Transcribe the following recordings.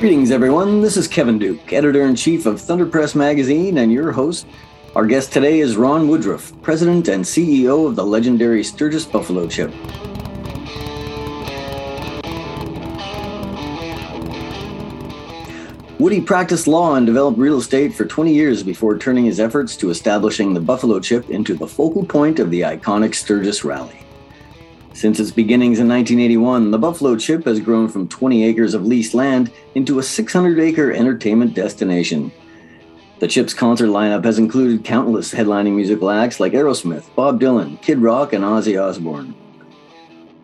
Greetings, everyone. This is Kevin Duke, editor in chief of Thunder Press Magazine, and your host. Our guest today is Ron Woodruff, president and CEO of the legendary Sturgis Buffalo Chip. Woody practiced law and developed real estate for 20 years before turning his efforts to establishing the Buffalo Chip into the focal point of the iconic Sturgis Rally. Since its beginnings in 1981, the Buffalo Chip has grown from 20 acres of leased land into a 600 acre entertainment destination. The Chip's concert lineup has included countless headlining musical acts like Aerosmith, Bob Dylan, Kid Rock, and Ozzy Osbourne.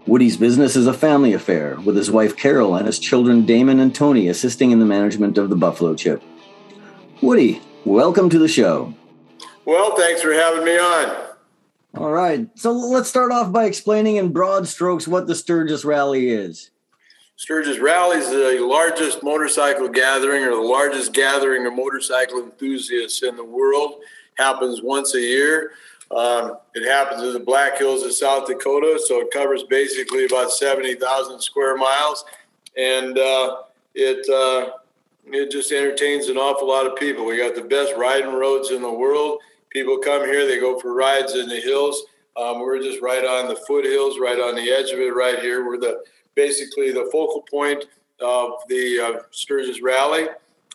Woody's business is a family affair, with his wife Carol and his children Damon and Tony assisting in the management of the Buffalo Chip. Woody, welcome to the show. Well, thanks for having me on. All right. So let's start off by explaining in broad strokes what the Sturgis Rally is. Sturgis Rally is the largest motorcycle gathering or the largest gathering of motorcycle enthusiasts in the world. Happens once a year. Um, it happens in the Black Hills of South Dakota, so it covers basically about 70,000 square miles. And uh, it, uh, it just entertains an awful lot of people. We got the best riding roads in the world people come here, they go for rides in the hills. Um, we're just right on the foothills, right on the edge of it, right here. We're the basically the focal point of the uh, Sturgis Rally,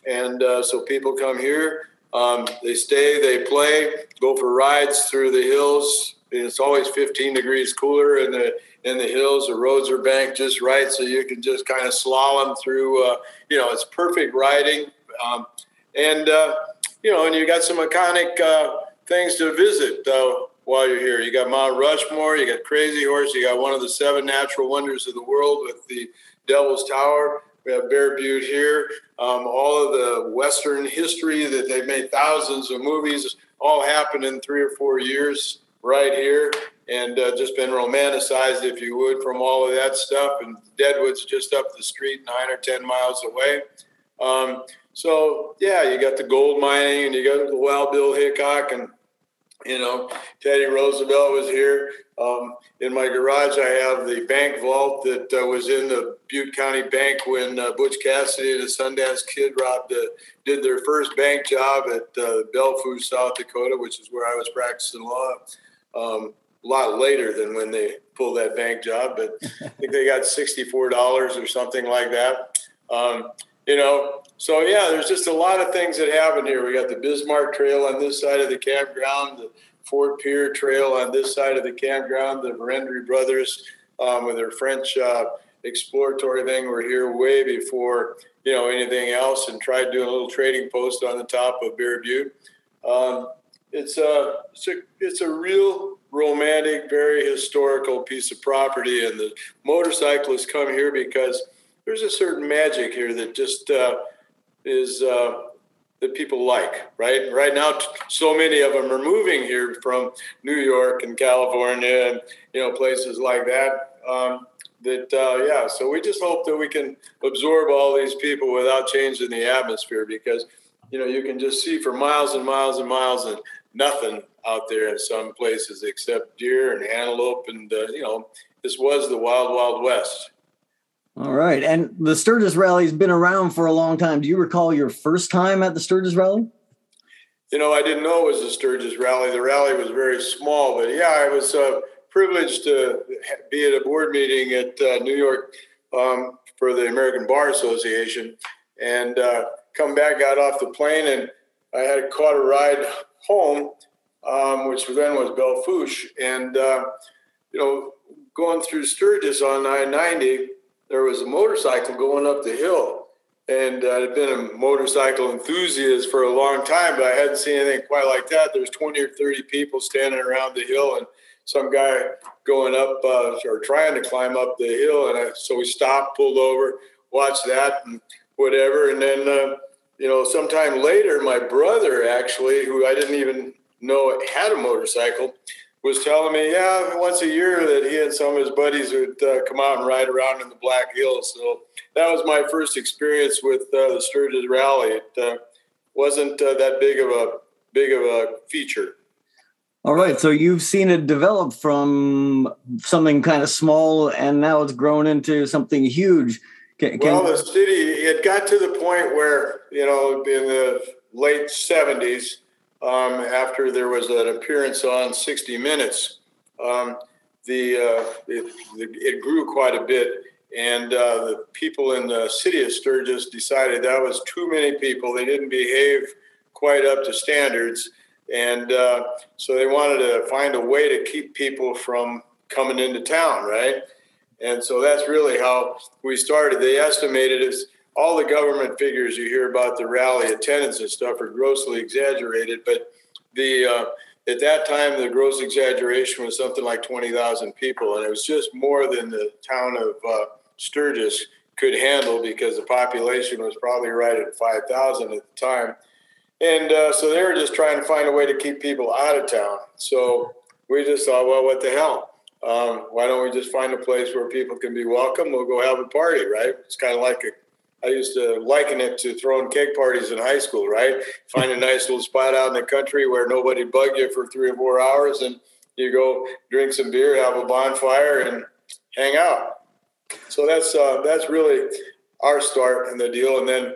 and uh, so people come here. Um, they stay, they play, go for rides through the hills. It's always 15 degrees cooler in the in the hills. The roads are banked just right, so you can just kind of slalom through. Uh, you know, it's perfect riding, um, and uh, you know, and you got some iconic uh, things to visit while you're here. You got Mount Rushmore, you got Crazy Horse, you got one of the seven natural wonders of the world with the Devil's Tower. We have Bear Butte here. Um, all of the Western history that they've made thousands of movies all happened in three or four years right here and uh, just been romanticized, if you would, from all of that stuff. And Deadwood's just up the street, nine or 10 miles away. Um, so, yeah, you got the gold mining and you got the Wild Bill Hickok and you know, Teddy Roosevelt was here. Um, in my garage, I have the bank vault that uh, was in the Butte County Bank when uh, Butch Cassidy and the Sundance Kid robbed, uh, did their first bank job at uh, Belle Fourche, South Dakota, which is where I was practicing law. Um, a lot later than when they pulled that bank job, but I think they got $64 or something like that. Um, you know, so yeah, there's just a lot of things that happen here. We got the Bismarck Trail on this side of the campground, the Fort Pierre Trail on this side of the campground, the Verendrye brothers um, with their French uh, exploratory thing were here way before you know anything else, and tried doing a little trading post on the top of Bear Butte. Um, it's a, it's a it's a real romantic, very historical piece of property, and the motorcyclists come here because there's a certain magic here that just uh, is uh, that people like, right? Right now, so many of them are moving here from New York and California and you know places like that. Um, that uh, yeah, so we just hope that we can absorb all these people without changing the atmosphere because you know you can just see for miles and miles and miles and nothing out there in some places except deer and antelope and uh, you know this was the wild wild west all right. And the Sturgis Rally's been around for a long time. Do you recall your first time at the Sturgis Rally? You know, I didn't know it was the Sturgis Rally. The rally was very small, but yeah, I was uh, privileged to be at a board meeting at uh, New York um, for the American Bar Association and uh, come back, got off the plane, and I had caught a ride home, um, which then was Belle Fourche. And, uh, you know, going through Sturgis on I 90, there was a motorcycle going up the hill. And uh, I'd been a motorcycle enthusiast for a long time, but I hadn't seen anything quite like that. There's 20 or 30 people standing around the hill, and some guy going up uh, or trying to climb up the hill. And I, so we stopped, pulled over, watched that, and whatever. And then, uh, you know, sometime later, my brother actually, who I didn't even know had a motorcycle, was telling me, yeah, once a year that he and some of his buddies would uh, come out and ride around in the Black Hills. So that was my first experience with uh, the Sturgis Rally. It uh, wasn't uh, that big of a big of a feature. All right, so you've seen it develop from something kind of small, and now it's grown into something huge. Can, can, well, the city it got to the point where you know in the late '70s, um, after there was an appearance on 60 Minutes, um, the uh, it, it, grew quite a bit, and uh, the people in the city of Sturgis decided that was too many people. They didn't behave quite up to standards, and uh, so they wanted to find a way to keep people from coming into town, right? And so that's really how we started. They estimated as all the government figures you hear about the rally attendance and stuff are grossly exaggerated, but the uh, at that time the gross exaggeration was something like 20,000 people, and it was just more than the town of uh, Sturgis could handle because the population was probably right at 5,000 at the time. And uh, so they were just trying to find a way to keep people out of town. So we just thought, well, what the hell? um, why don't we just find a place where people can be welcome? We'll go have a party, right? It's kind of like a, I used to liken it to throwing cake parties in high school, right? Find a nice little spot out in the country where nobody bug you for three or four hours, and you go drink some beer, have a bonfire, and hang out. So that's uh, that's really our start in the deal, and then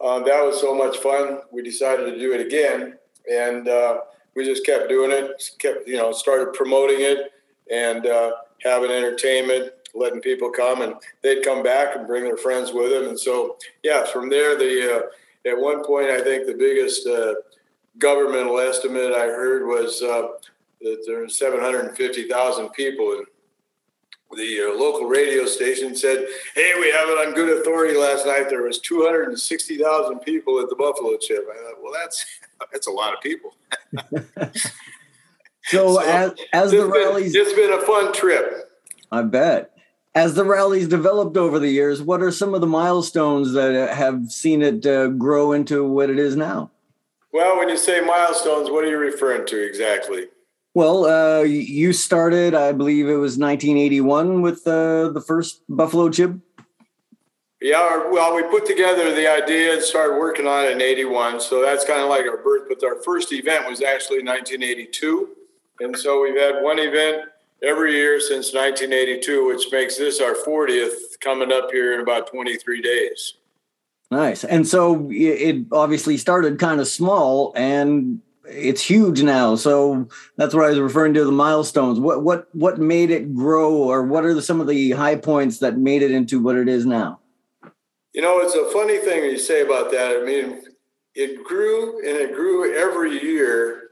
uh, that was so much fun. We decided to do it again, and uh, we just kept doing it. Kept you know started promoting it and uh, having entertainment, letting people come, and they'd come back and bring their friends with them. And so, yeah, from there, the uh, at one point, I think the biggest uh, governmental estimate I heard was uh, that there were 750,000 people. And the uh, local radio station said, "Hey, we have it on good authority. Last night there was 260,000 people at the Buffalo Chip." I thought, well, that's that's a lot of people. So, so as as the rallies, been, it's been a fun trip. I bet. As the rallies developed over the years, what are some of the milestones that have seen it uh, grow into what it is now? Well, when you say milestones, what are you referring to exactly? Well, uh, you started, I believe it was 1981 with uh, the first Buffalo Chip. Yeah, well, we put together the idea and started working on it in 81. So that's kind of like our birth, but our first event was actually 1982. And so we've had one event every year since 1982, which makes this our 40th coming up here in about 23 days. Nice. And so it obviously started kind of small and it's huge now. So that's what I was referring to the milestones. What what what made it grow or what are the, some of the high points that made it into what it is now? You know, it's a funny thing you say about that. I mean, it grew and it grew every year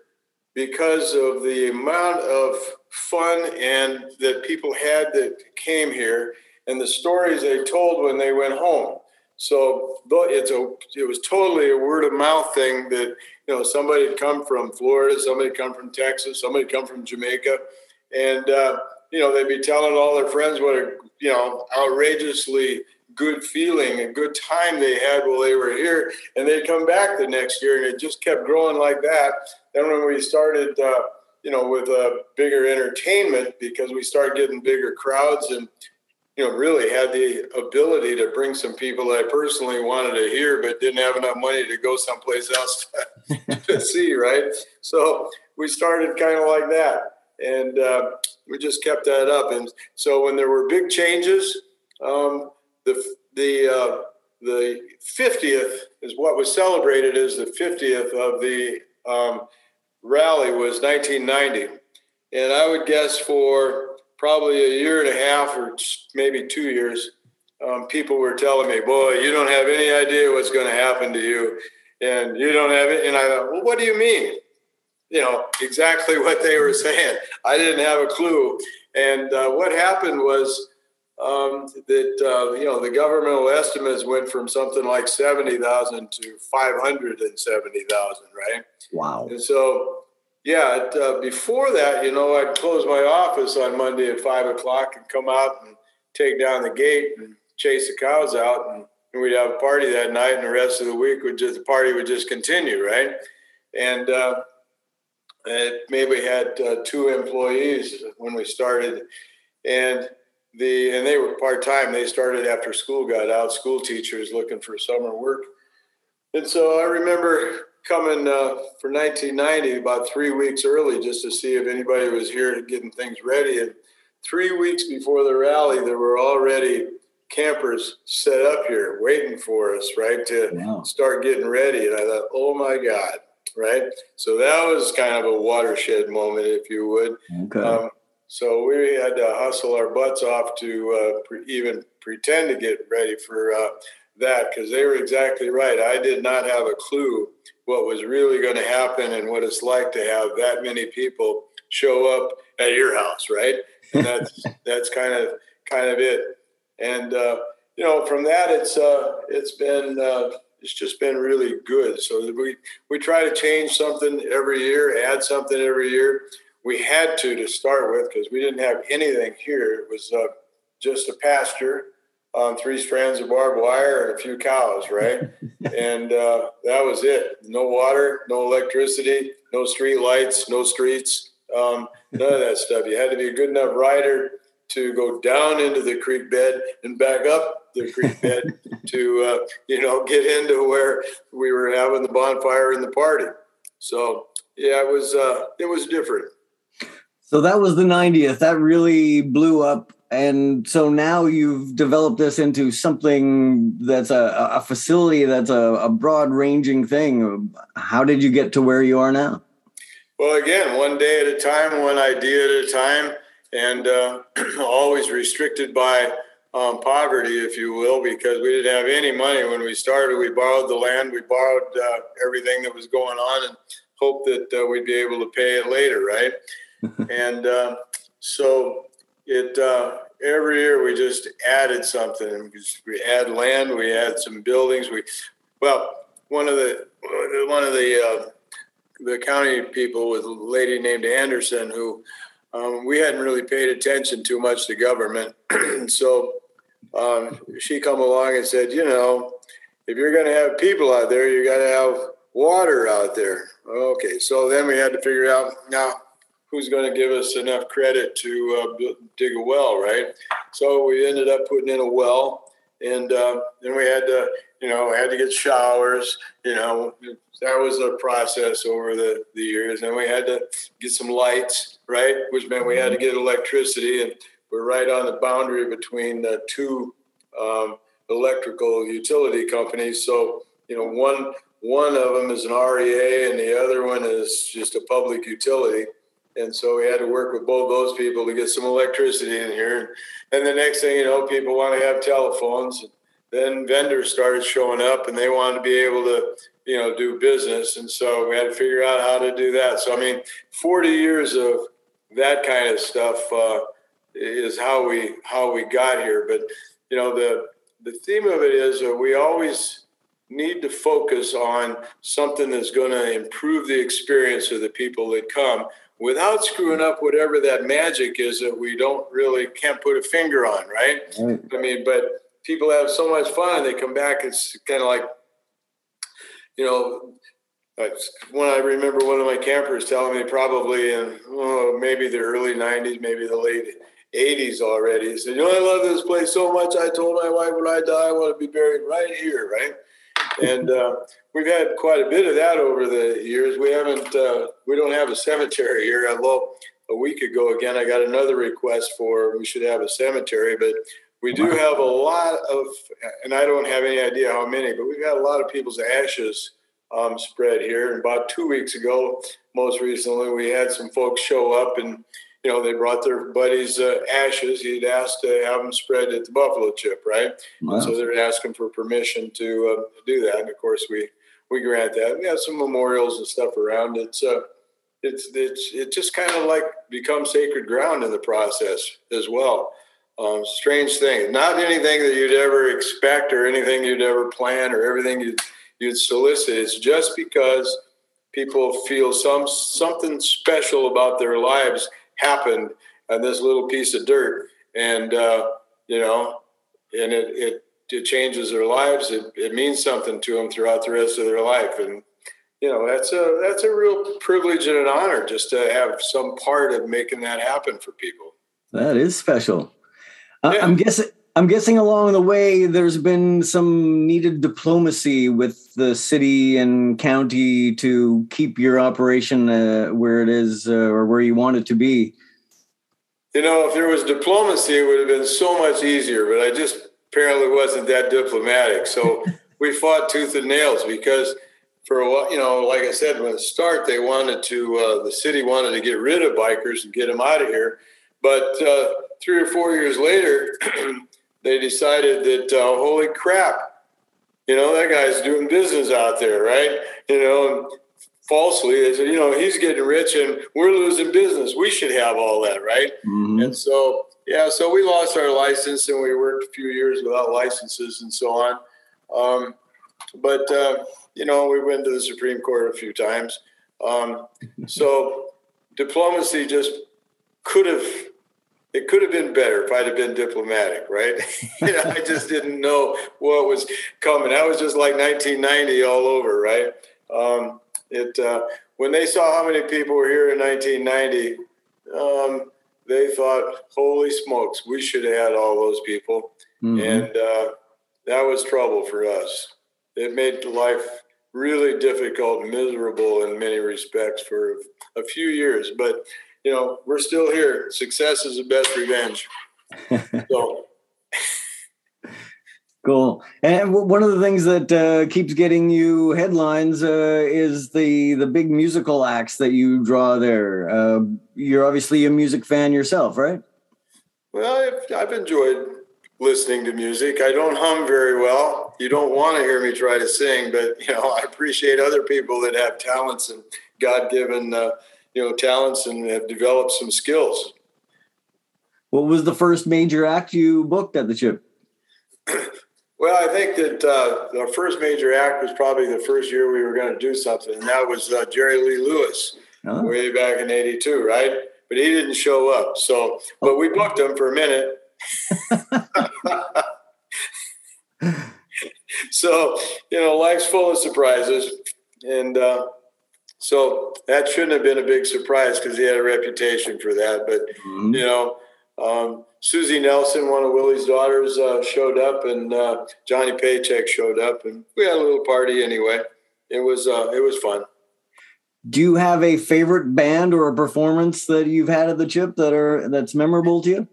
because of the amount of fun and that people had that came here and the stories they told when they went home. So it's a it was totally a word of mouth thing that you know somebody had come from Florida, somebody had come from Texas, somebody had come from Jamaica, and uh, you know they'd be telling all their friends what a you know outrageously good feeling and good time they had while they were here, and they'd come back the next year, and it just kept growing like that. Then when we started, uh, you know, with a bigger entertainment, because we started getting bigger crowds and you know, really had the ability to bring some people that I personally wanted to hear, but didn't have enough money to go someplace else to, to see, right? So we started kind of like that. And uh, we just kept that up. And so when there were big changes, um, the the uh, the 50th is what was celebrated as the 50th of the um, rally was 1990, and I would guess for probably a year and a half or maybe two years, um, people were telling me, "Boy, you don't have any idea what's going to happen to you, and you don't have it." And I thought, "Well, what do you mean?" You know exactly what they were saying. I didn't have a clue. And uh, what happened was um, that uh, you know the governmental estimates went from something like seventy thousand to five hundred and seventy thousand, right? Wow! And so, yeah, uh, before that, you know, I'd close my office on Monday at five o'clock and come out and take down the gate and chase the cows out, and, and we'd have a party that night, and the rest of the week would just the party would just continue, right? And uh, it maybe had uh, two employees when we started, and the and they were part time. They started after school got out, school teachers looking for summer work. And so I remember coming uh, for 1990 about three weeks early just to see if anybody was here getting things ready. And three weeks before the rally, there were already campers set up here waiting for us, right, to wow. start getting ready. And I thought, oh my God, right? So that was kind of a watershed moment, if you would. Okay. Um, so we had to hustle our butts off to uh, pre- even pretend to get ready for uh, that because they were exactly right. I did not have a clue what was really going to happen and what it's like to have that many people show up at your house, right? And that's that's kind of kind of it. And uh, you know, from that, it's uh, it's been uh, it's just been really good. So we we try to change something every year, add something every year. We had to to start with because we didn't have anything here. It was uh, just a pasture on three strands of barbed wire and a few cows, right? and uh, that was it. No water, no electricity, no street lights, no streets, um, none of that stuff. You had to be a good enough rider to go down into the creek bed and back up the creek bed to, uh, you know, get into where we were having the bonfire and the party. So yeah, it was uh, it was different. So that was the 90th. That really blew up. And so now you've developed this into something that's a, a facility that's a, a broad ranging thing. How did you get to where you are now? Well again one day at a time one idea at a time and uh, always restricted by um, poverty if you will because we didn't have any money when we started. We borrowed the land we borrowed uh, everything that was going on and hoped that uh, we'd be able to pay it later right and uh, so it uh, every year we just added something. We add land, we add some buildings. We well, one of the one of the uh, the county people was a lady named Anderson who um, we hadn't really paid attention too much to government, so um, she come along and said, you know, if you're going to have people out there, you got to have water out there. Okay, so then we had to figure out now who's going to give us enough credit to uh, dig a well, right? So we ended up putting in a well, and uh, then we had to, you know, had to get showers. You know, that was a process over the, the years. And we had to get some lights, right? Which meant we had to get electricity, and we're right on the boundary between the two um, electrical utility companies. So you know, one one of them is an REA, and the other one is just a public utility and so we had to work with both those people to get some electricity in here. And the next thing you know, people want to have telephones. Then vendors started showing up, and they wanted to be able to, you know, do business. And so we had to figure out how to do that. So I mean, 40 years of that kind of stuff uh, is how we how we got here. But you know, the the theme of it is uh, we always need to focus on something that's going to improve the experience of the people that come without screwing up whatever that magic is that we don't really can't put a finger on, right? right. I mean, but people have so much fun and they come back. It's kind of like, you know, when I remember one of my campers telling me probably in oh, maybe the early 90s, maybe the late 80s already. He said, You know, I love this place so much. I told my wife when I die, I want to be buried right here, right? and uh, we've had quite a bit of that over the years. We haven't, uh, we don't have a cemetery here. Although a week ago, again, I got another request for we should have a cemetery, but we do have a lot of, and I don't have any idea how many, but we've got a lot of people's ashes um, spread here. And about two weeks ago, most recently, we had some folks show up and you know, they brought their buddy's uh, ashes. He'd asked to have them spread at the buffalo chip, right? Wow. So they're asking for permission to uh, do that. And of course, we we grant that. We have some memorials and stuff around. it. So it's it's it just kind of like becomes sacred ground in the process as well. Um, strange thing, not anything that you'd ever expect or anything you'd ever plan or everything you'd you'd solicit. It's just because people feel some something special about their lives happened on this little piece of dirt, and uh, you know, and it, it it changes their lives. It, it means something to them throughout the rest of their life, and you know that's a that's a real privilege and an honor just to have some part of making that happen for people. That is special. Yeah. I'm guessing. I'm guessing along the way there's been some needed diplomacy with the city and county to keep your operation uh, where it is uh, or where you want it to be. You know, if there was diplomacy, it would have been so much easier. But I just apparently wasn't that diplomatic. So we fought tooth and nails because for a while, you know, like I said, when the start, they wanted to, uh, the city wanted to get rid of bikers and get them out of here. But uh, three or four years later, they decided that, uh, holy crap, you know, that guy's doing business out there, right? You know, falsely, they said, you know, he's getting rich and we're losing business. We should have all that, right? Mm-hmm. And so, yeah, so we lost our license and we worked a few years without licenses and so on. Um, but, uh, you know, we went to the Supreme Court a few times. Um, so diplomacy just could have it could have been better if I'd have been diplomatic, right? you know, I just didn't know what was coming. That was just like 1990 all over, right? Um, it uh, when they saw how many people were here in 1990, um, they thought, "Holy smokes, we should have had all those people," mm-hmm. and uh, that was trouble for us. It made life really difficult and miserable in many respects for a few years. But you know, we're still here. Success is the best revenge. so. Cool. And one of the things that uh, keeps getting you headlines uh, is the the big musical acts that you draw there. Uh, you're obviously a music fan yourself, right? Well, I've, I've enjoyed listening to music. I don't hum very well. You don't want to hear me try to sing, but you know, I appreciate other people that have talents and God-given, uh, you know, talents and have developed some skills. What was the first major act you booked at the chip? well, I think that uh, our first major act was probably the first year we were going to do something, and that was uh, Jerry Lee Lewis, oh. way back in '82, right? But he didn't show up. So, but we booked him for a minute so you know life's full of surprises and uh, so that shouldn't have been a big surprise because he had a reputation for that but mm-hmm. you know um, susie nelson one of willie's daughters uh, showed up and uh, johnny paycheck showed up and we had a little party anyway. It was uh, it was fun. Do you have a favorite band or a performance that you've had at the chip that are that's memorable to you?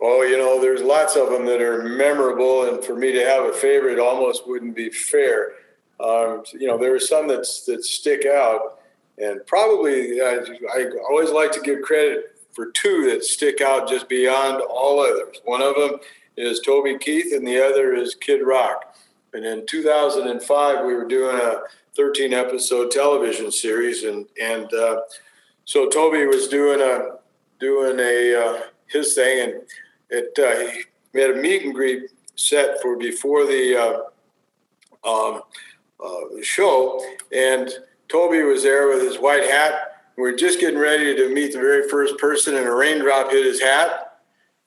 Oh, you know, there's lots of them that are memorable, and for me to have a favorite almost wouldn't be fair. Um, you know, there are some that that stick out, and probably I, I always like to give credit for two that stick out just beyond all others. One of them is Toby Keith, and the other is Kid Rock. And in 2005, we were doing a 13 episode television series, and and uh, so Toby was doing a doing a uh, his thing, and it uh, had a meet and greet set for before the uh, um, uh, show, and Toby was there with his white hat. We are just getting ready to meet the very first person, and a raindrop hit his hat,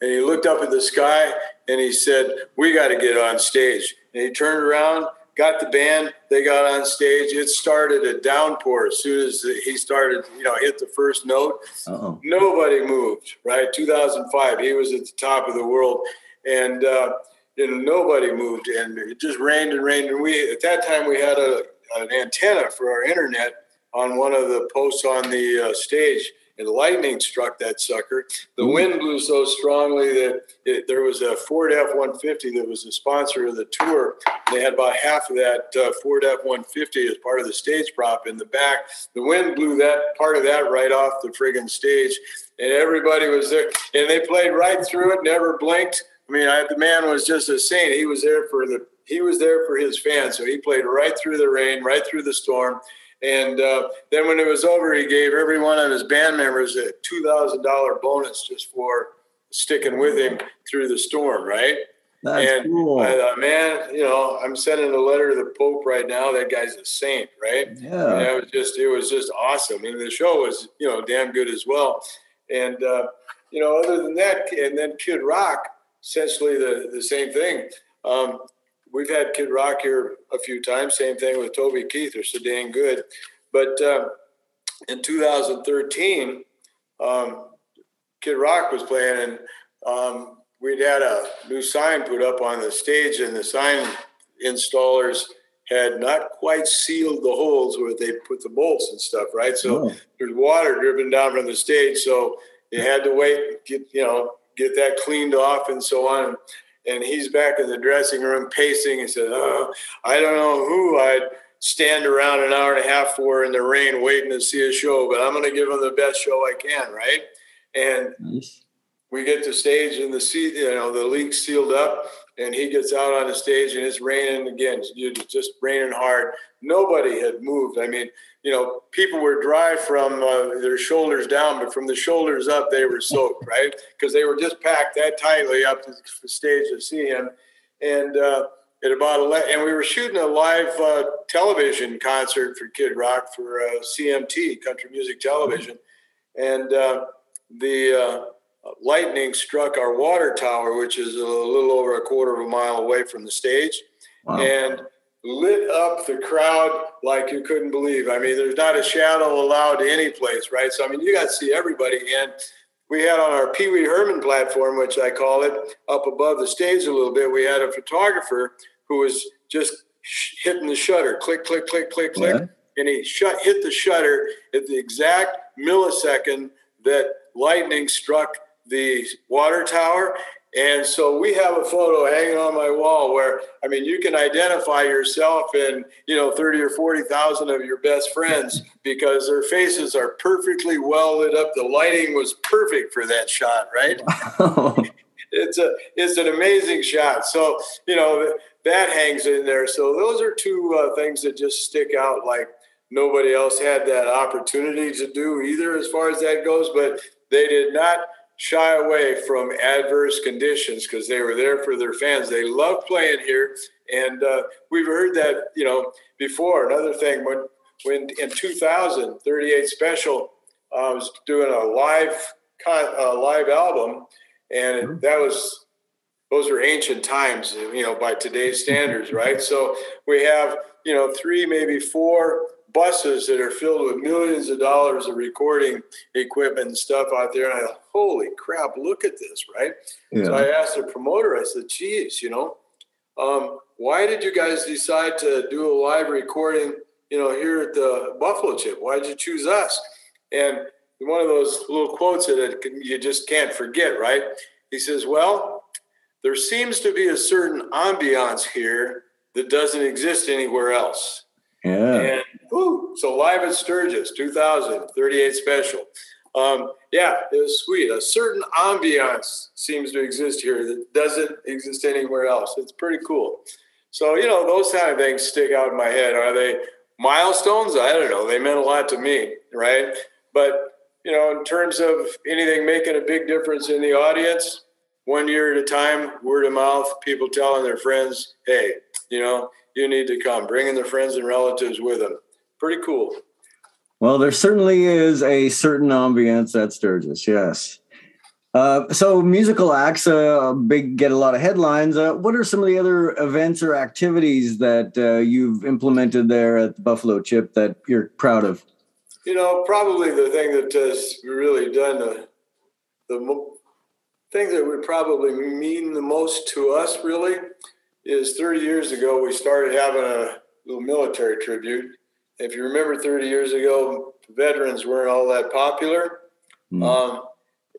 and he looked up at the sky and he said, "We got to get on stage." And he turned around got the band. They got on stage. It started a downpour as soon as he started, you know, hit the first note. Uh-oh. Nobody moved, right? 2005, he was at the top of the world. And, uh, you know, nobody moved. And it just rained and rained. And we, at that time, we had a, an antenna for our internet on one of the posts on the uh, stage and lightning struck that sucker. The wind blew so strongly that it, there was a Ford F 150 that was the sponsor of the tour. They had about half of that uh, Ford F 150 as part of the stage prop in the back. The wind blew that part of that right off the friggin' stage, and everybody was there. And they played right through it, never blinked. I mean, I, the man was just a saint. He was there for the he was there for his fans, so he played right through the rain, right through the storm and uh, then when it was over, he gave every one of his band members a two thousand dollar bonus just for sticking with him through the storm, right? That's and cool. I thought, man, you know, I'm sending a letter to the Pope right now. That guy's a saint, right? Yeah. And it was just, it was just awesome. And the show was, you know, damn good as well. And uh, you know, other than that, and then Kid Rock, essentially the the same thing. Um, we've had Kid Rock here a few times. Same thing with Toby Keith. They're so dang good. But um, in 2013, um, Kid Rock was playing, and um, we'd had a new sign put up on the stage, and the sign installers had not quite sealed the holes where they put the bolts and stuff, right? So oh. there's water dripping down from the stage, so you had to wait, get you know, get that cleaned off and so on. And he's back in the dressing room pacing. He said, "Oh, I don't know who I'd stand around an hour and a half for in the rain waiting to see a show, but I'm going to give them the best show I can, right?" And nice. we get to stage, and the seat, you know, the league's sealed up, and he gets out on the stage, and it's raining again. It's just raining hard. Nobody had moved. I mean, you know, people were dry from uh, their shoulders down, but from the shoulders up, they were soaked, right? Because they were just packed that tightly up to the stage to see him. And uh, at about 11, and we were shooting a live uh, television concert for Kid Rock for uh, CMT, Country Music Television. And uh, the uh, Uh, lightning struck our water tower, which is a little over a quarter of a mile away from the stage. Wow. And lit up the crowd like you couldn't believe. I mean, there's not a shadow allowed to any place, right? So, I mean, you got to see everybody. And we had on our Pee Wee Herman platform, which I call it, up above the stage a little bit, we had a photographer who was just hitting the shutter, click, click, click, click, click. Yeah. And he shut, hit the shutter at the exact millisecond that lightning struck the water tower and so we have a photo hanging on my wall where, I mean, you can identify yourself and, you know, 30 or 40,000 of your best friends because their faces are perfectly well lit up. The lighting was perfect for that shot, right? it's a, it's an amazing shot. So, you know, that hangs in there. So those are two uh, things that just stick out like nobody else had that opportunity to do either as far as that goes, but they did not shy away from adverse conditions because they were there for their fans. They love playing here, and uh, we've heard that you know before. Another thing when when in 2000, 38 Special uh, was doing a live con, uh, live album, and mm-hmm. that was those are ancient times, you know, by today's standards, right? So we have you know three, maybe four buses that are filled with millions of dollars of recording equipment and stuff out there. And I thought, holy crap, look at this, right? Yeah. So I asked the promoter, I said, geez, you know, um, why did you guys decide to do a live recording, you know, here at the Buffalo Chip? Why did you choose us? And one of those little quotes that you just can't forget, right? He says, well, there seems to be a certain ambiance here that doesn't exist anywhere else. Yeah. And so live at Sturgis, 2000, 38 special. Um, yeah, it was sweet. A certain ambiance seems to exist here that doesn't exist anywhere else. It's pretty cool. So, you know, those kind of things stick out in my head. Are they milestones? I don't know. They meant a lot to me, right? But, you know, in terms of anything making a big difference in the audience, one year at a time, word of mouth, people telling their friends, hey, you know, you need to come, bringing their friends and relatives with them. Pretty cool. Well, there certainly is a certain ambience at Sturgis, yes. Uh, so musical acts uh, big get a lot of headlines. Uh, what are some of the other events or activities that uh, you've implemented there at the Buffalo Chip that you're proud of? You know, probably the thing that has really done the the mo- thing that would probably mean the most to us really is 30 years ago, we started having a little military tribute. If you remember 30 years ago, veterans weren't all that popular. Mm. Um,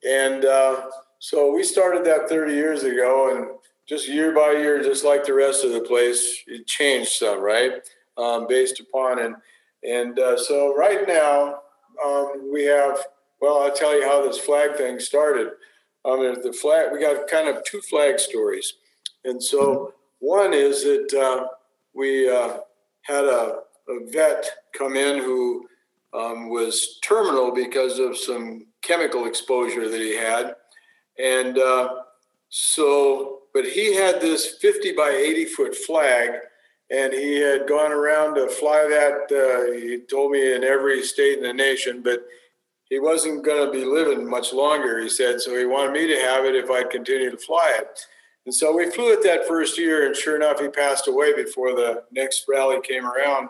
and uh, so we started that 30 years ago, and just year by year, just like the rest of the place, it changed some, right? Um, based upon and and uh, so right now um, we have. Well, I'll tell you how this flag thing started. Um, the flag we got kind of two flag stories, and so one is that uh, we uh, had a, a, vet come in who um, was terminal because of some chemical exposure that he had. And uh, so, but he had this 50 by 80 foot flag, and he had gone around to fly that, uh, he told me, in every state in the nation, but he wasn't going to be living much longer, he said. So he wanted me to have it if I'd continue to fly it. And so we flew it that first year, and sure enough, he passed away before the next rally came around.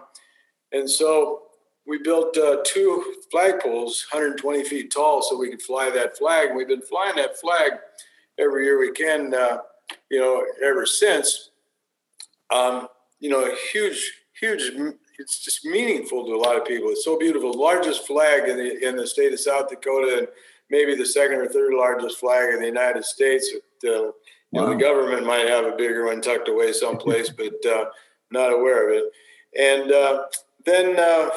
And so we built uh, two flagpoles, 120 feet tall, so we could fly that flag. And we've been flying that flag every year we can, uh, you know, ever since. Um, you know, a huge, huge. It's just meaningful to a lot of people. It's so beautiful. Largest flag in the in the state of South Dakota, and maybe the second or third largest flag in the United States. Uh, You know, the government might have a bigger one tucked away someplace, but uh, not aware of it. And uh, then uh,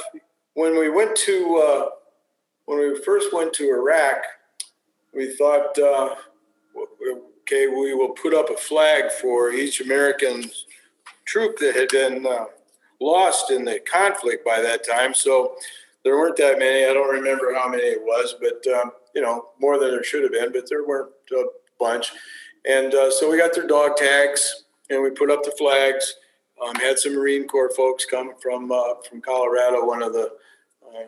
when we went to uh, when we first went to Iraq, we thought, uh, okay, we will put up a flag for each American troop that had been uh, lost in the conflict by that time. So there weren't that many. I don't remember how many it was, but um, you know, more than there should have been. But there weren't a bunch. And uh, so we got their dog tags, and we put up the flags. Um, had some Marine Corps folks come from uh, from Colorado, one of the uh,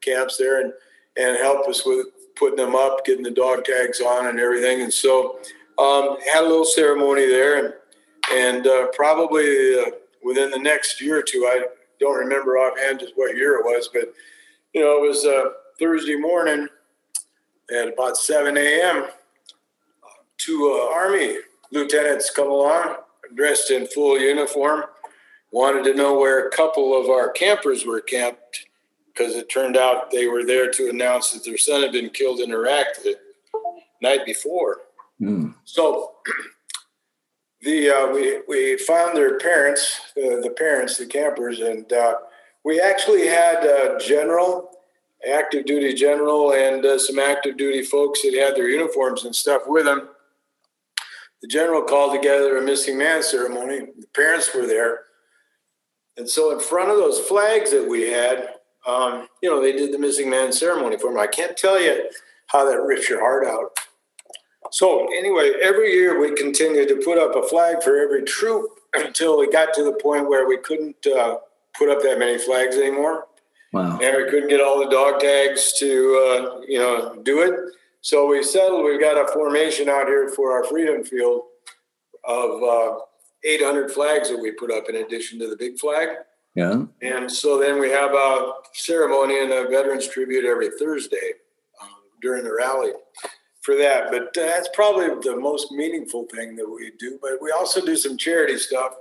camps there, and and help us with putting them up, getting the dog tags on, and everything. And so um, had a little ceremony there, and and uh, probably uh, within the next year or two, I don't remember offhand just what year it was, but you know, it was uh, Thursday morning at about 7 a.m. Two uh, Army lieutenants come along, dressed in full uniform, wanted to know where a couple of our campers were camped because it turned out they were there to announce that their son had been killed in Iraq the night before. Mm. So the uh, we we found their parents, uh, the parents, the campers, and uh, we actually had a general, active duty general, and uh, some active duty folks that had their uniforms and stuff with them. The general called together a missing man ceremony. The parents were there, and so in front of those flags that we had, um, you know, they did the missing man ceremony for me. I can't tell you how that rips your heart out so anyway, every year we continued to put up a flag for every troop until we got to the point where we couldn't uh, put up that many flags anymore. Wow. And we couldn't get all the dog tags to, uh, you know, do it. So we settled, we've got a formation out here for our Freedom Field of uh, 800 flags that we put up in addition to the big flag. Yeah. And so then we have a ceremony and a veterans tribute every Thursday um, during the rally for that. But that's probably the most meaningful thing that we do. But we also do some charity stuff.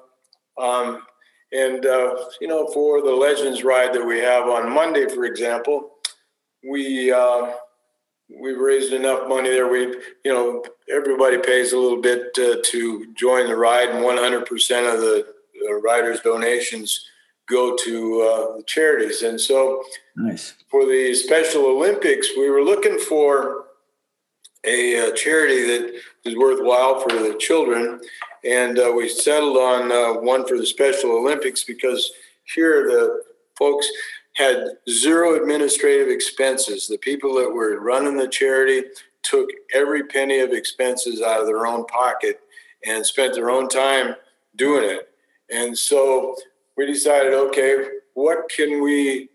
Um, and, uh, you know, for the Legends ride that we have on Monday, for example, we, uh, we raised enough money there. We, you know, everybody pays a little bit uh, to join the ride, and 100% of the, the riders' donations go to uh, the charities. And so, nice. for the Special Olympics, we were looking for a, uh, charity that is worthwhile for the children. And uh, we settled on uh, one for the Special Olympics because here the folks had zero administrative expenses. The people that were running the charity took every penny of expenses out of their own pocket and spent their own time doing it. And so we decided, okay, what can we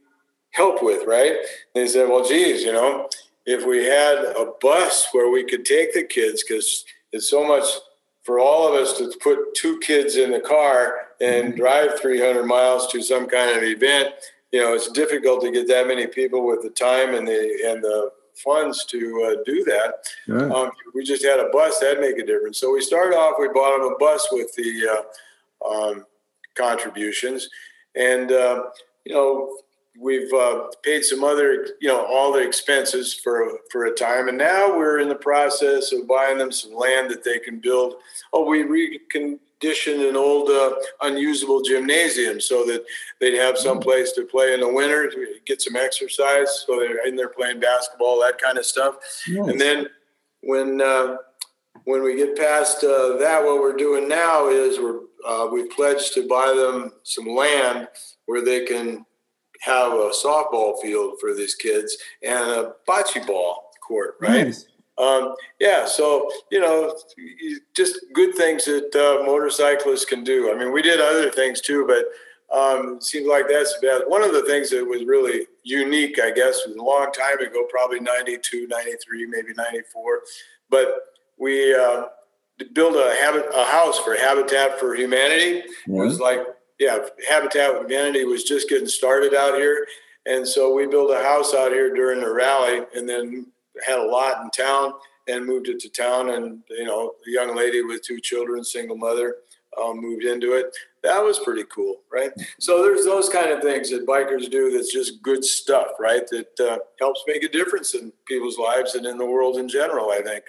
help with, right? And they said, well, geez, you know, if we had a bus where we could take the kids because it's so much for all of us to put two kids in the car and mm-hmm. drive 300 miles to some kind of event you know it's difficult to get that many people with the time and the and the funds to uh, do that right. um, we just had a bus that'd make a difference so we started off we bought them a bus with the uh, um, contributions and uh, you know we've uh, paid some other, you know, all the expenses for for a time, and now we're in the process of buying them some land that they can build. Oh, we reconditioned an old uh, unusable gymnasium so that they'd have some mm. place to play in the winter, to get some exercise, so they're in there playing basketball, that kind of stuff. Nice. And then when uh, when we get past uh, that, what we're doing now is we're uh, we've pledged to buy them some land where they can have a softball field for these kids and a bocce ball court, right? Nice. Um, yeah, so you know, just good things that uh, motorcyclists can do. I mean, we did other things too, but um, it seems like that's bad. One of the things that was really unique, I guess, was a long time ago, probably 92, 93, maybe 94. But we uh, built a, habit, a house for Habitat for Humanity. Yeah. It was like yeah, Habitat for Humanity was just getting started out here. And so we built a house out here during the rally and then had a lot in town and moved it to town. And, you know, a young lady with two children, single mother, um, moved into it. That was pretty cool, right? So there's those kind of things that bikers do that's just good stuff, right? That uh, helps make a difference in people's lives and in the world in general, I think.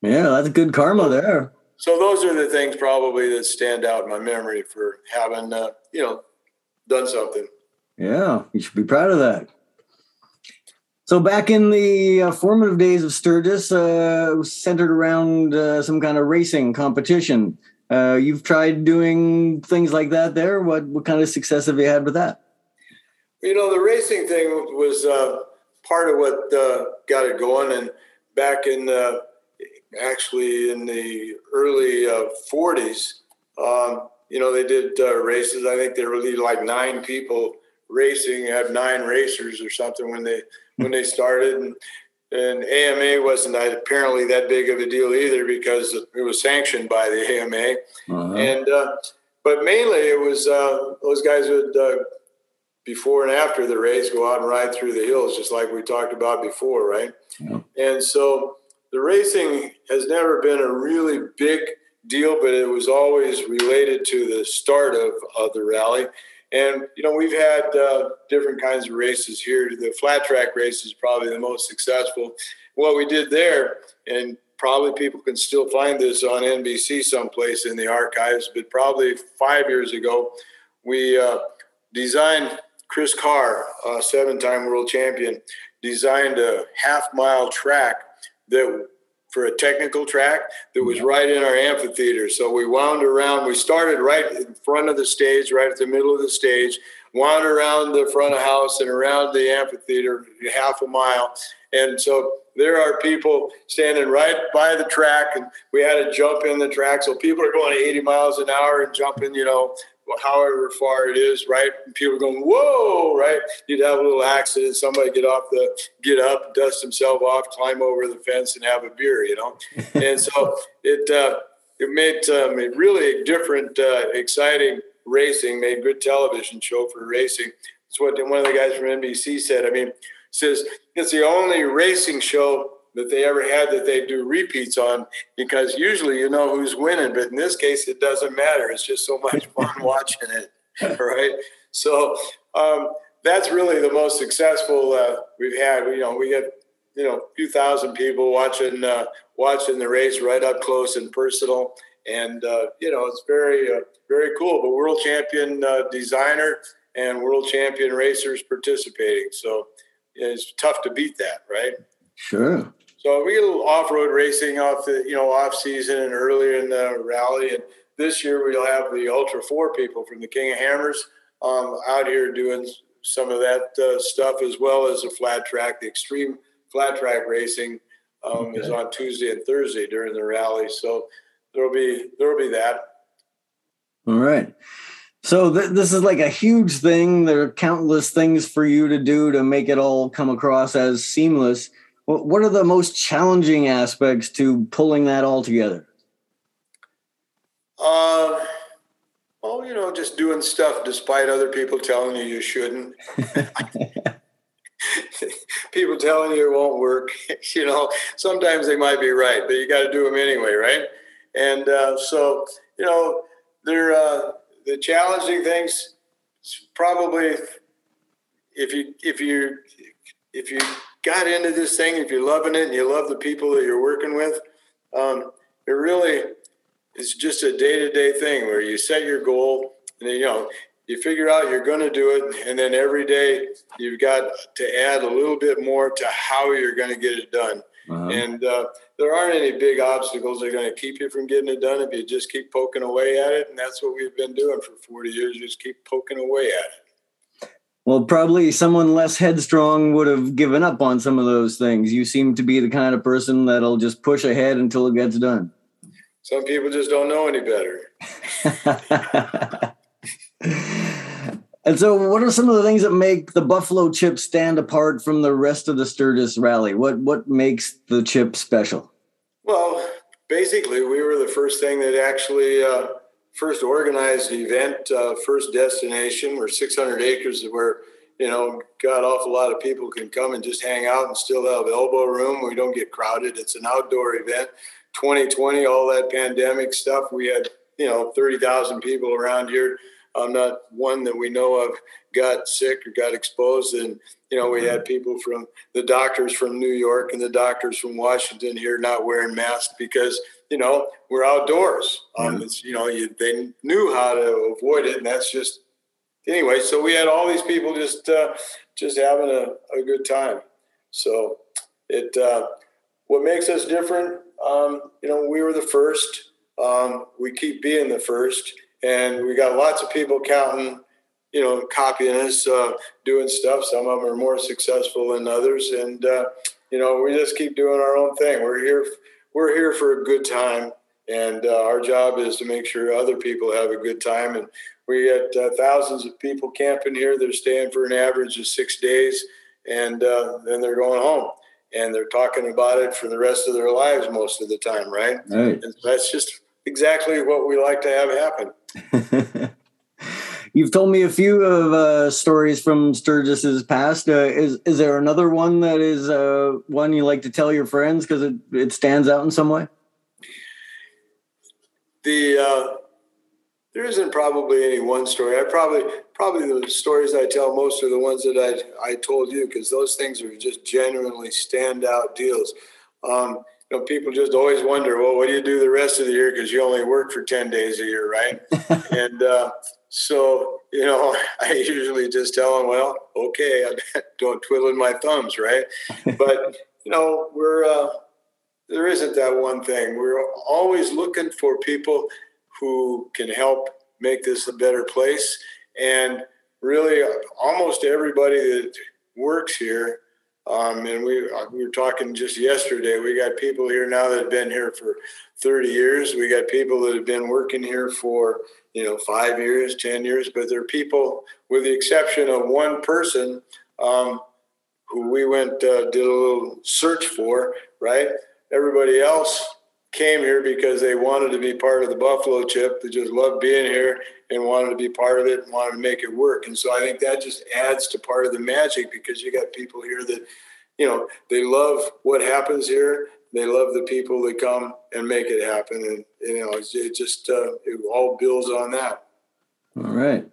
Yeah, that's good karma there. so those are the things probably that stand out in my memory for having, uh, you know, done something. Yeah, you should be proud of that. So back in the uh, formative days of Sturgis, uh, was centered around uh, some kind of racing competition. Uh, you've tried doing things like that there. What what kind of success have you had with that? You know, the racing thing was uh, part of what uh, got it going. And back in actually in the early 40s, um, you know, they did races. I think there were really like nine people racing, have nine racers or something when they when they started. And, and AMA wasn't apparently that big of a deal either because it was sanctioned by the AMA. Uh-huh. And uh, but mainly it was uh, those guys would uh, before and after the race go out and ride through the hills, just like we talked about before, right? Yeah. And so the racing has never been a really big deal, but it was always related to the start of, of the rally. And you know, we've had uh, different kinds of races here. The flat track race is probably the most successful. What we did there, and probably people can still find this on NBC someplace in the archives, but probably five years ago, we uh, designed Chris Carr, a seven-time world champion, designed a half-mile track that for a technical track that was right in our amphitheater. So we wound around. We started right in front of the stage, right at the middle of the stage, wound around the front of house and around the amphitheater half a mile. And so there are people standing right by the track, and we had to jump in the track. So people are going 80 miles an hour and jumping, you know, however far it is, right? And people are going, whoa, right? You'd have a little accident, somebody get off the, get up, dust himself off, climb over the fence and have a beer, you know? and so it, uh, it made um, a really different, uh, exciting racing, made good television show for racing. It's what one of the guys from NBC said. I mean, says it's the only racing show that they ever had that they do repeats on because usually you know who's winning, but in this case it doesn't matter. It's just so much fun watching it, right? So um, that's really the most successful uh, we've had. You know, we get you know a few thousand people watching uh, watching the race right up close and personal, and uh, you know it's very uh, very cool. But world champion uh, designer and world champion racers participating, so it's tough to beat that, right? Sure. So we get a little off-road racing off the, you know, off season and earlier in the rally. And this year we'll have the Ultra Four people from the King of Hammers um, out here doing some of that uh, stuff as well as the flat track. The extreme flat track racing um, okay. is on Tuesday and Thursday during the rally. So there'll be there'll be that. All right. So th- this is like a huge thing. There are countless things for you to do to make it all come across as seamless. What are the most challenging aspects to pulling that all together? Uh, well, you know, just doing stuff despite other people telling you you shouldn't. people telling you it won't work. you know, sometimes they might be right, but you got to do them anyway, right? And uh, so, you know, they're uh, the challenging things. Probably, if you if you if you got into this thing, if you're loving it and you love the people that you're working with, um, it really is just a day to day thing where you set your goal and then, you know, you figure out you're going to do it. And then every day you've got to add a little bit more to how you're going to get it done. Uh-huh. And uh, there aren't any big obstacles that are going to keep you from getting it done if you just keep poking away at it. And that's what we've been doing for 40 years, just keep poking away at it. Well, probably someone less headstrong would have given up on some of those things. You seem to be the kind of person that'll just push ahead until it gets done. Some people just don't know any better. and so, what are some of the things that make the Buffalo chip stand apart from the rest of the Sturgis rally? What what makes the chip special? Well, basically, we were the first thing that actually uh, first organized event, uh, first destination. We're 600 acres where, you know, God, awful lot of people can come and just hang out and still have elbow room. We don't get crowded. It's an outdoor event. 2020, all that pandemic stuff, we had, you know, 30,000 people around here. I'm not one that we know of got sick or got exposed. And, you know, we had people from the doctors from New York and the doctors from Washington here not wearing masks because you know, we're outdoors. Um, yeah. It's, you know, you, they knew how to avoid it, and that's just anyway. So we had all these people just uh, just having a, a good time. So it uh, what makes us different, um, you know, we were the first. Um, we keep being the first, and we got lots of people counting you know, copying us, uh, doing stuff. Some of them are more successful than others, and uh, you know, we just keep doing our own thing. We're here, we're here for a good time, and uh, our job is to make sure other people have a good time. And we got uh, thousands of people camping here. They're staying for an average of six days, and uh, then they're going home. And they're talking about it for the rest of their lives most of the time, right? right. And that's just exactly what we like to have happen. You've told me a few of uh, stories from Sturgis's past. Uh, is is there another one that is uh, one you like to tell your friends because it, it stands out in some way? The uh, there isn't probably any one story. I probably probably the stories I tell most are the ones that I I told you because those things are just genuinely standout deals. Um, you know, people just always wonder, well, what do you do the rest of the year because you only work for ten days a year, right? and uh, so, you know, I usually just tell them, well, okay, I don't twiddle my thumbs, right? but, you know, we're, uh, there isn't that one thing. We're always looking for people who can help make this a better place. And really, almost everybody that works here um, and we uh, we were talking just yesterday. We got people here now that have been here for 30 years. We got people that have been working here for you know five years, 10 years. But they're people, with the exception of one person, um, who we went uh, did a little search for. Right, everybody else came here because they wanted to be part of the Buffalo Chip. They just loved being here and wanted to be part of it and wanted to make it work. And so I think that just adds to part of the magic because you got people here that, you know, they love what happens here. They love the people that come and make it happen. And, you know, it just, uh, it all builds on that. All right.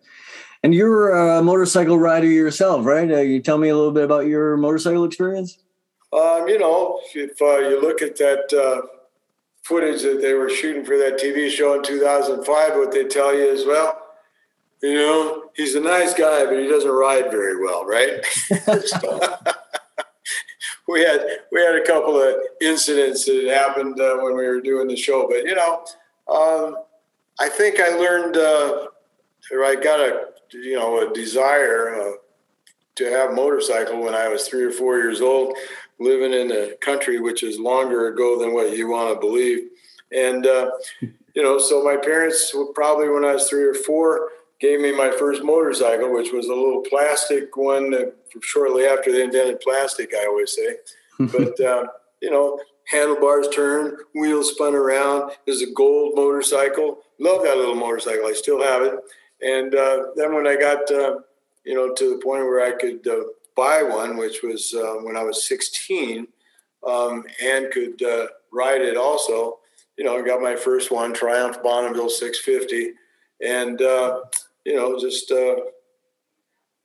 And you're a motorcycle rider yourself, right? Uh, you tell me a little bit about your motorcycle experience? Um, you know, if uh, you look at that, uh, footage that they were shooting for that TV show in 2005, what they tell you is, well, you know, he's a nice guy, but he doesn't ride very well, right? we had we had a couple of incidents that happened uh, when we were doing the show, but you know, um, I think I learned, uh, or I got a you know a desire uh, to have motorcycle when I was three or four years old living in a country which is longer ago than what you want to believe. And, uh, you know, so my parents probably when I was three or four gave me my first motorcycle, which was a little plastic one that shortly after they invented plastic, I always say. but, uh, you know, handlebars turned, wheels spun around. There's a gold motorcycle. Love that little motorcycle. I still have it. And uh, then when I got, uh, you know, to the point where I could uh, buy one, which was uh, when I was 16, um, and could uh, ride it also. You know, I got my first one, Triumph Bonneville 650, and uh, you know, just uh,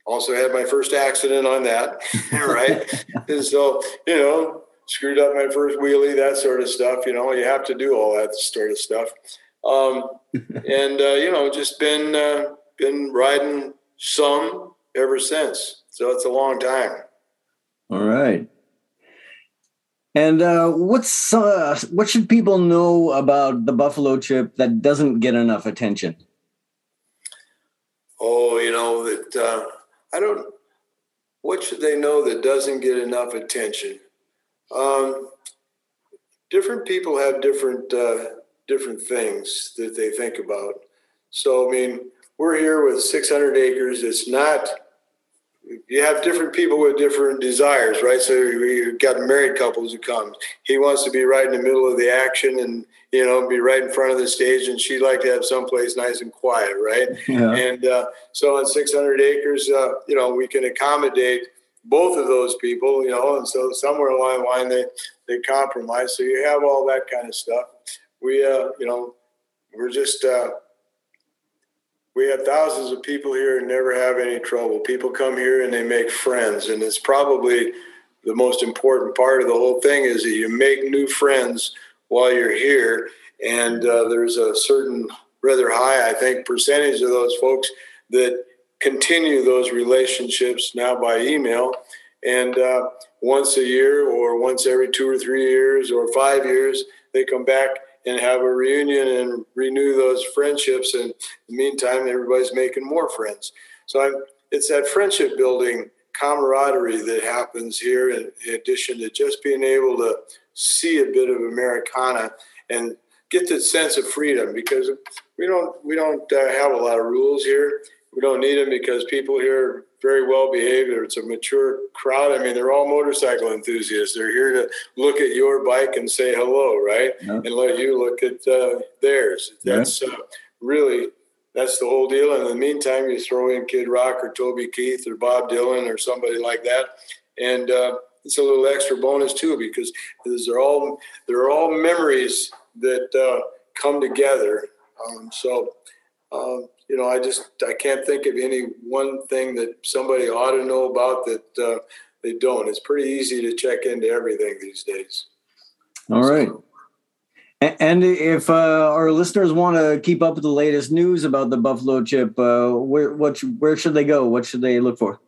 also had my first accident on that, right? and so, you know, screwed up my first wheelie, that sort of stuff. You know, you have to do all that sort of stuff. Um, and uh, you know, just been uh, been riding some ever since. So it's a long time. All right. And uh, what's uh, what should people know about the buffalo chip that doesn't get enough attention? Oh, you know that uh, I don't. What should they know that doesn't get enough attention? Um, different people have different uh, different things that they think about. So I mean, we're here with 600 acres. It's not you have different people with different desires, right? So you've got married couples who come. He wants to be right in the middle of the action and you know be right in front of the stage, and she'd like to have someplace nice and quiet, right? Yeah. And uh, so on 600 acres, uh, you know, we can accommodate both of those people, you know, and so somewhere along the line they they compromise. So you have all that kind of stuff. We, uh, you know, we're just uh, we have thousands of people here and never have any trouble. People come here and they make friends, and it's probably the most important part of the whole thing is that you make new friends while you're here, And uh, there's a certain rather high, I think, percentage of those folks that continue those relationships now by email. And uh, once a year, or once every two or three years, or five years, they come back and have a reunion and renew those friendships. And in the meantime, everybody's making more friends. So I'm, it's that friendship building camaraderie that happens here, in, in addition to just being able to see a bit of Americana and get the sense of freedom because we don't we don't uh, have a lot of rules here. We don't need them because people here are very well behaved. It's a mature crowd. I mean, they're all motorcycle enthusiasts. They're here to look at your bike and say hello, right? Yeah. And let you look at uh, theirs. That's uh, really that's the whole deal. And in the meantime, you throw in Kid Rock or Toby Keith or Bob Dylan or somebody like that, and uh, it's a little extra bonus too because they're all they're all memories that uh, come together. Um, so, um, you know, I just I can't think of any one thing that somebody ought to know about that uh, they don't. It's pretty easy to check into everything these days. All right. So, and if uh, our listeners want to keep up with the latest news about the Buffalo Chip, uh, where what where should they go? What should they look for?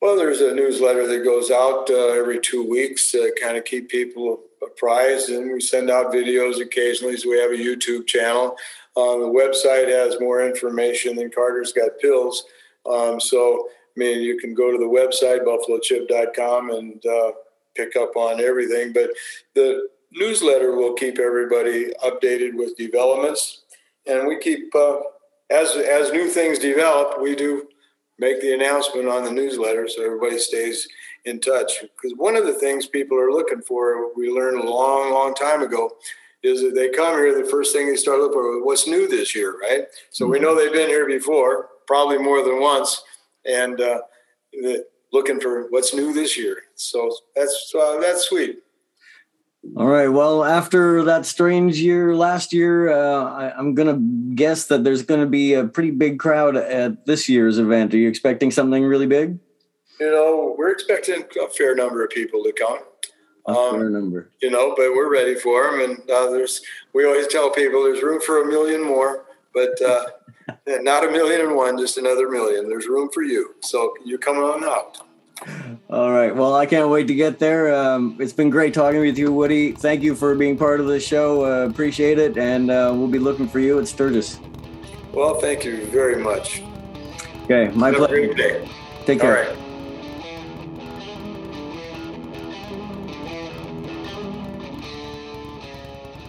Well, there's a newsletter that goes out uh, every two weeks to kind of keep people apprised, and we send out videos occasionally. So we have a YouTube channel. Um, the website has more information than Carter's Got Pills. Um, so, I mean, you can go to the website, buffalochip.com, and uh, pick up on everything. But the newsletter will keep everybody updated with developments. And we keep, uh, as, as new things develop, we do make the announcement on the newsletter so everybody stays in touch. Because one of the things people are looking for, we learned a long, long time ago, is that they come here, the first thing they start looking for, what's new this year, right? So we know they've been here before, probably more than once, and uh, looking for what's new this year. So that's uh, that's sweet. All right. Well, after that strange year last year, uh, I, am going to guess that there's going to be a pretty big crowd at this year's event. Are you expecting something really big? You know, we're expecting a fair number of people to come. Um, fair number. You know, but we're ready for them. And uh, there's, we always tell people there's room for a million more, but uh, not a million and one, just another million. There's room for you. So you come on out. All right. Well, I can't wait to get there. Um, it's been great talking with you, Woody. Thank you for being part of the show. Uh, appreciate it. And uh, we'll be looking for you at Sturgis. Well, thank you very much. Okay. My Have pleasure. Take care. All right.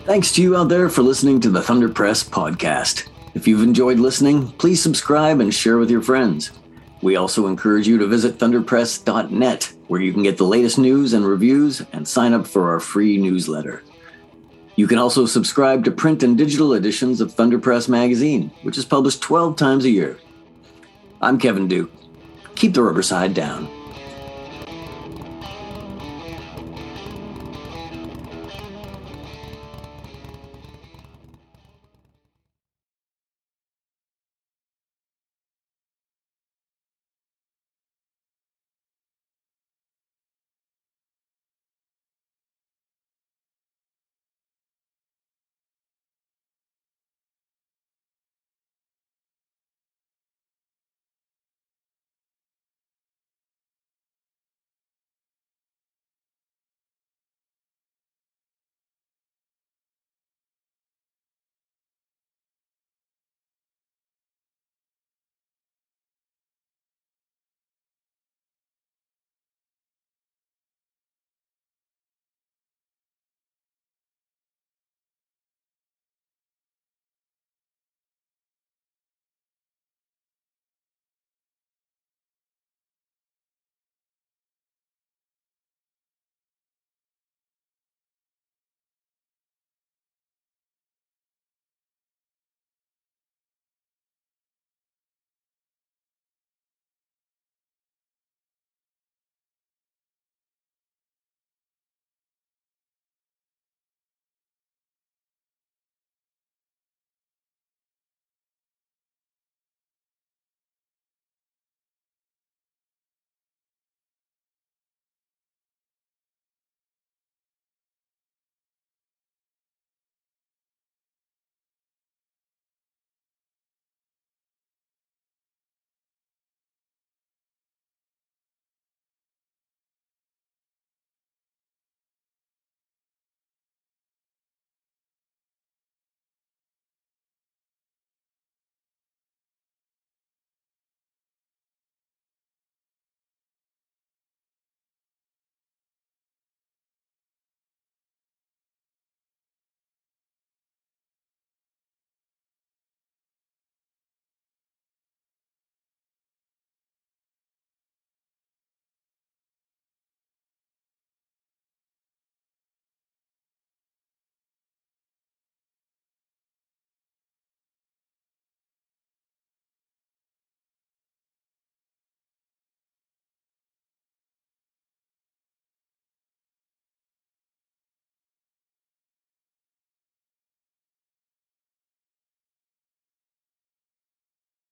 Thanks to you out there for listening to the Thunder Press podcast. If you've enjoyed listening, please subscribe and share with your friends. We also encourage you to visit thunderpress.net, where you can get the latest news and reviews and sign up for our free newsletter. You can also subscribe to print and digital editions of Thunderpress magazine, which is published 12 times a year. I'm Kevin Duke. Keep the rubber side down.